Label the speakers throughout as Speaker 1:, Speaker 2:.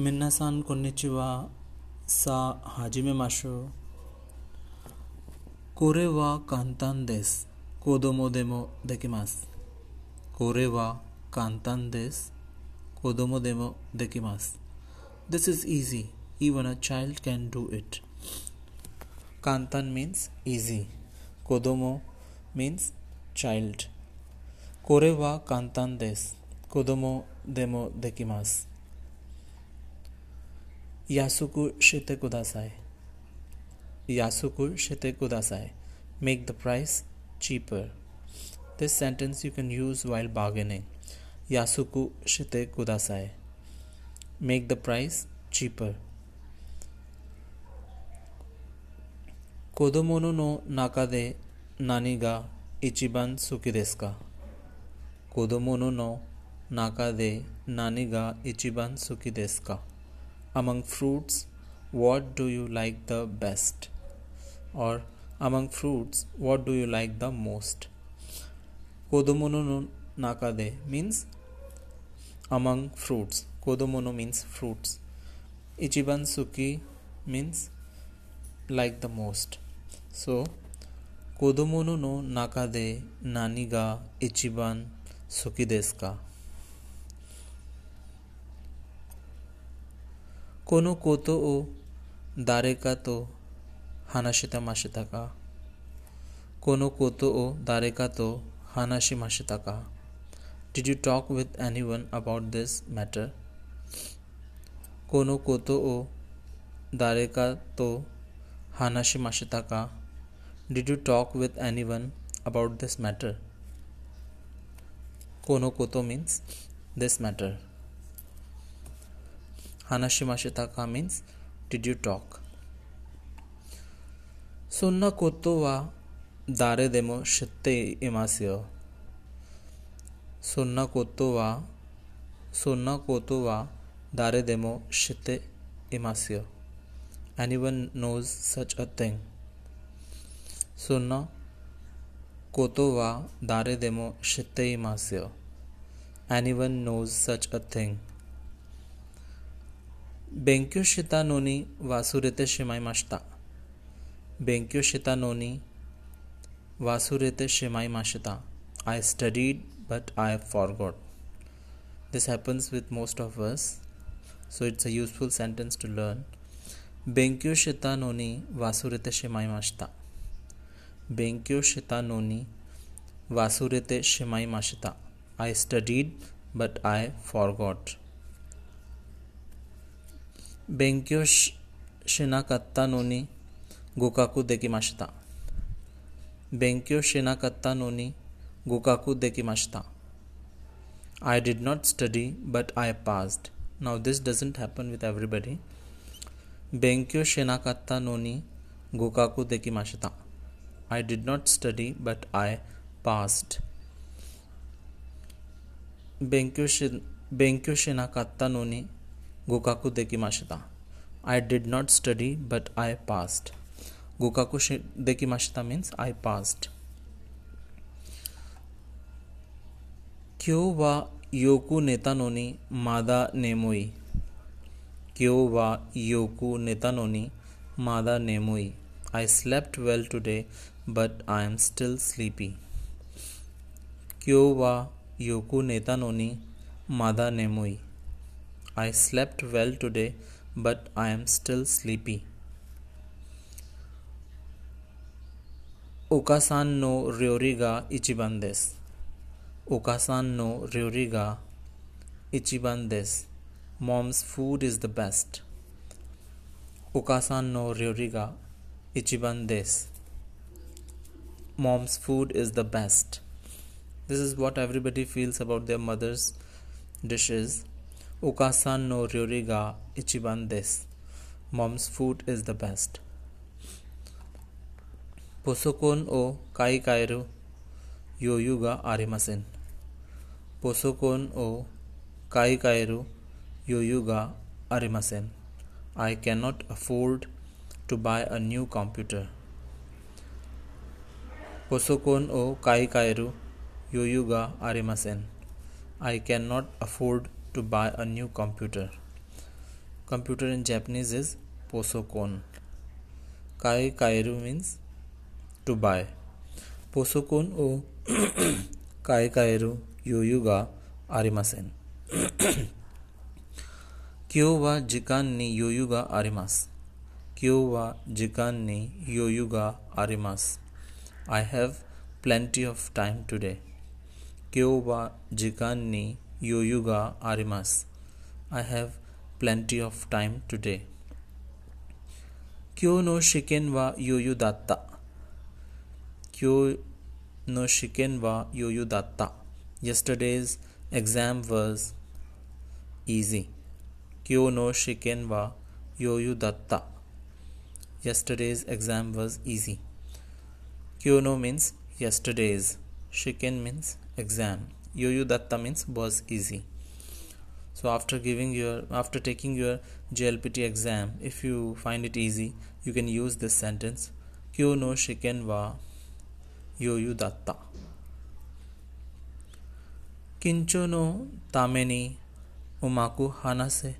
Speaker 1: みなさん、こんにちは。さあ、始めましょう。これは簡単です。子供でもできます。これは簡単です。子供でもできます。This is easy. Even a child can do it. 簡単 means easy. 子供 means child. これは簡単です。子供でもできます。यासुकु शितकुदासाय यासुकु शितकुदासाय make the price cheaper this sentence you can use while bargaining यासुकु शितकुदासाय make the price cheaper कोदोमोनो नो नाका दे नानी गा इचिबान सुखी देश का कोदोमोनो नो नाका दे नानी गा इचिबान सुखी देश का Among fruits, what do you like the best? Or among fruits, what do you like the most? Kodomo no naka de means among fruits. Kodomo no means fruits. Ichiban suki means like the most. So, kodomo no naka de nani ga ichiban suki desu ka? कोनो कोतो ओ, दारे का तो हानाशिता माशिता का। कोनो कोतो ओ, दारे का तो हानाशी माशिता का। Did you talk with anyone about this matter कोनो कोतो ओ, दारे का तो हानाशी माशिता का। Did you talk with anyone about this matter कोनो कोतो means this matter Hanashimashitaka means did you talk? Sunna koto wa dare demo shitte imasyo. Sunna koto wa sunna koto wa dare demo shitte imasyo. Anyone knows such a thing? Sunna koto wa dare demo shitte imasyo. Anyone knows such a thing? Benkyo Shitanoni Vasurete Shimai Mashita. Benkyo Shitanoni Vasurete Shimai Mashita. I studied but I forgot. This happens with most of us, so it's a useful sentence to learn. Benkyo Shitanoni Vasurete Shimai Mashita. Benkyo Shitanoni Vasurete Shimai Mashita. I studied but I forgot. 勉強しなかったのに合格できました。勉強しなかったのに合格できました。I did not study, but I passed. Now, this doesn't happen with everybody. 勉強しなかったのに合格できました。I did not study, but I passed. 勉強し勉強しなかったのに Gokaku Dekimashita. I did not study but I passed. Gokaku Dekimashita means I passed. क्यों वा योकु नेतानोनी मादा नेमोई क्यों वा योकु नेतानोनी मादा नेमोई I slept well today but I am still sleepy क्यों वा योकु नेतानोनी मादा नेमोई I slept well today, but I am still sleepy. Okasan no ryori ga ichiban desu. Okasan no ryori ga ichiban desu. Mom's food is the best. Okasan no ryori ga ichiban desu. Mom's food is the best. This is what everybody feels about their mother's dishes Okasan no ryori ga ichiban desu. Mom's food is the best. Posokon o kaikaeru yoyu ga arimasen. Posokon o kaikaeru yoyu ga arimasen. I cannot afford to buy a new computer. Posokon o kaikaeru yoyu ga arimasen. I cannot afford to buy a new computer. Computer in Japanese is posokon. Kai kairu means to buy. Posokon o kai kairu yuyu ga arimasen. Kyo wa jikan ni yuyu ga arimasu. Kyo wa jikan ni yuyu ga arimasu. I have plenty of time today. Kyo wa jikan ni Yo arimas. I have plenty of time today. Kyo no shiken wa yoyu datta. Kyo no shiken wa yoyu datta. Yesterday's exam was easy. Kyo no shiken wa yoyu datta. Yesterday's exam was easy. Kyo no means yesterday's. Shiken means exam. Yoyu datta means was easy. So after giving your after taking your JLPT exam, if you find it easy, you can use this sentence. Kyono shiken wa yoyu datta. Kincho no tameni umaku hanase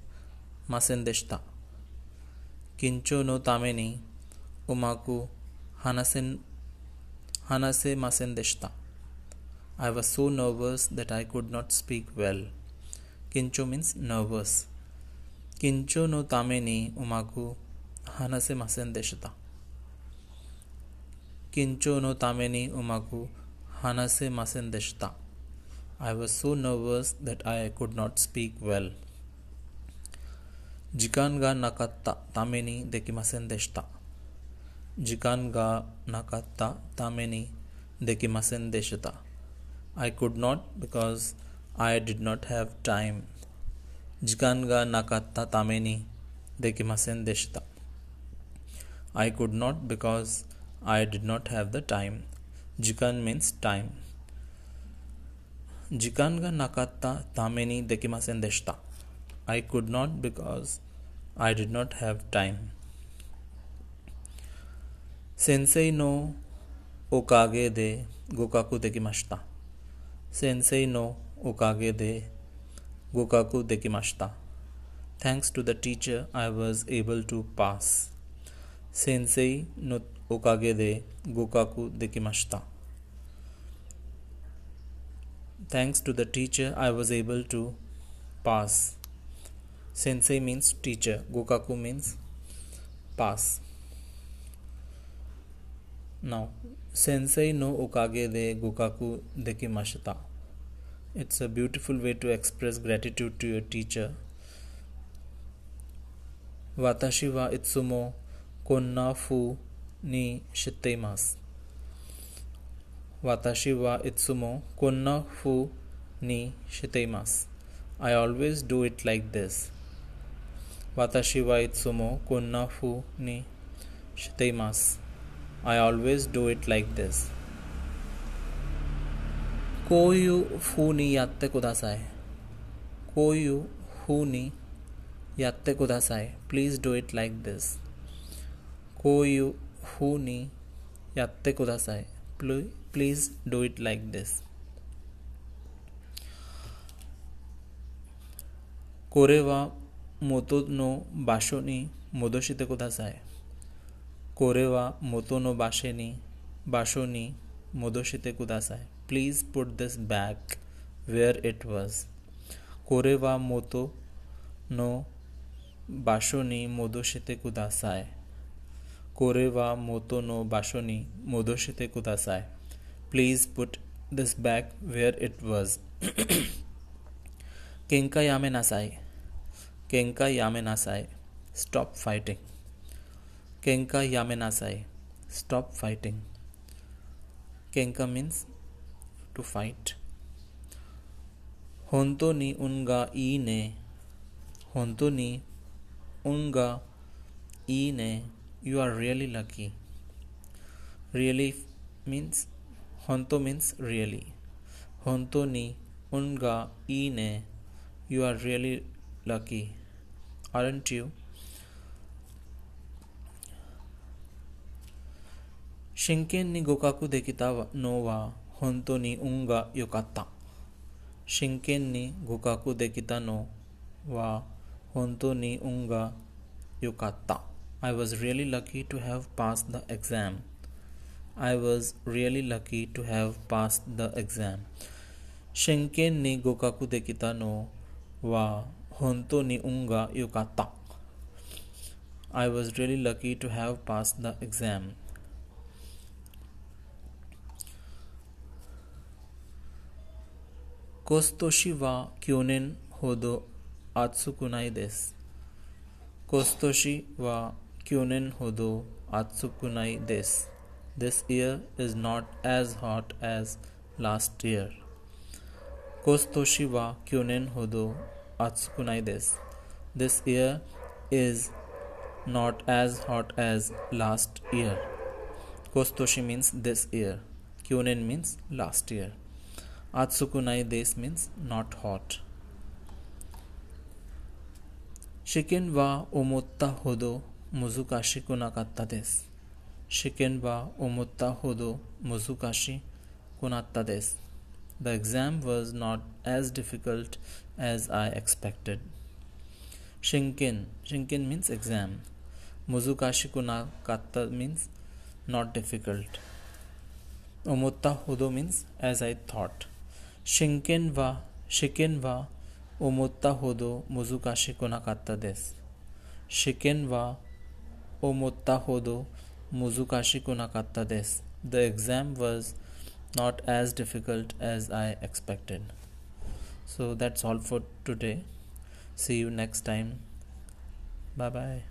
Speaker 1: masendeshita. Kincho no tameni umaku hanasen hanase masen deshita. I was so nervous that I could not speak well. Kincho means nervous. Kincho no tame ni umaku hanase masen deshita. Kincho no tame ni umaku hanase masen deshita. I was so nervous that I could not speak well. Jikan ga nakatta tame ni dekimasen deshita. Jikan ga nakatta tame ni dekimasen deshita. I could not because I did not have time. Jikan ga nakatta tameni dekimasen deshita. I could not because I did not have the time. Jikan means time. Jikan ga nakatta tameni dekimasen deshita. I could not because I did not have time. Sensei no okage de gokaku dekimashita. सेंसेई नो ओकागे दे गोकाकु देकिमाश्ता thanks to the teacher I was able to pass Sensei नो उकागे दे गोकाकु देकिमाश्ता thanks to the teacher I was able to pass Sensei means teacher गोकाकु means pass now Sensei no okage de Gokaku dekimashita. It's a beautiful way to express gratitude to your teacher. Watashi wa itsumo konna fu ni shiteimasu. Watashi wa itsumo konna fu ni shiteimasu. I always do it like this. Watashi wa itsumo konna fu ni shiteimasu. I always do it like this. こういうふうにやってください。こういうふうにやってください。Please do it like this. こういうふうにやってください。Please do it like this. これは元の場所に戻してください。 कोरेवा मोतोनो बाशेनी, बाशोनी मोदोशिते कुदासाय. Please put this back where it was कोरेवा मोतो नो बाशोनी मोदोशिते कुदासाय. कोरेवा मोतो नो बाशोनी मोदोशिते कुदासाय. Please put this back where it was केंका यामे नासाय केंका यामे नासाय stop fighting Kenka Yamenasai. Stop fighting. Kenka means to fight. Honto ni unga ine. Honto ni unga ine. You are really lucky. Really means honto means really. Honto ni unga ine. You are really lucky. aren't you? 真剣に互角できたのは本当に運が良かった。真剣に互角できたのは honto ni unga yukatta. I was really lucky to have passed the exam. I was really lucky to have passed the exam. Shinken ni gokaku dekita no wa honto ni unga yukatta. I was really lucky to have passed the exam. Kostoshi wa kyonen hodo atsukunai desu. Kostoshi wa kyonen hodo atsukunai desu. This year is not as hot as last year. Kostoshi wa kyonen hodo atsukunai desu. This year is not as hot as last year. Kostoshi means this year. Kyonen means last year. Atsukunai des means not hot. Shiken wa omotta hodo muzukashi kunakatta desu. Shiken wa omotta hodo muzukashi kunatta desu. The exam was not as difficult as I expected. Shinken. Shinken means exam. Muzukashi kunakatta means not difficult. Omotta hodo means as I thought. Shinken wa omotta hodo muzukashi kunakatta desu. Shiken omotta hodo muzukashi kunakatta desu. The exam was not as difficult as I expected. So that's all for today. See you next time. Bye bye.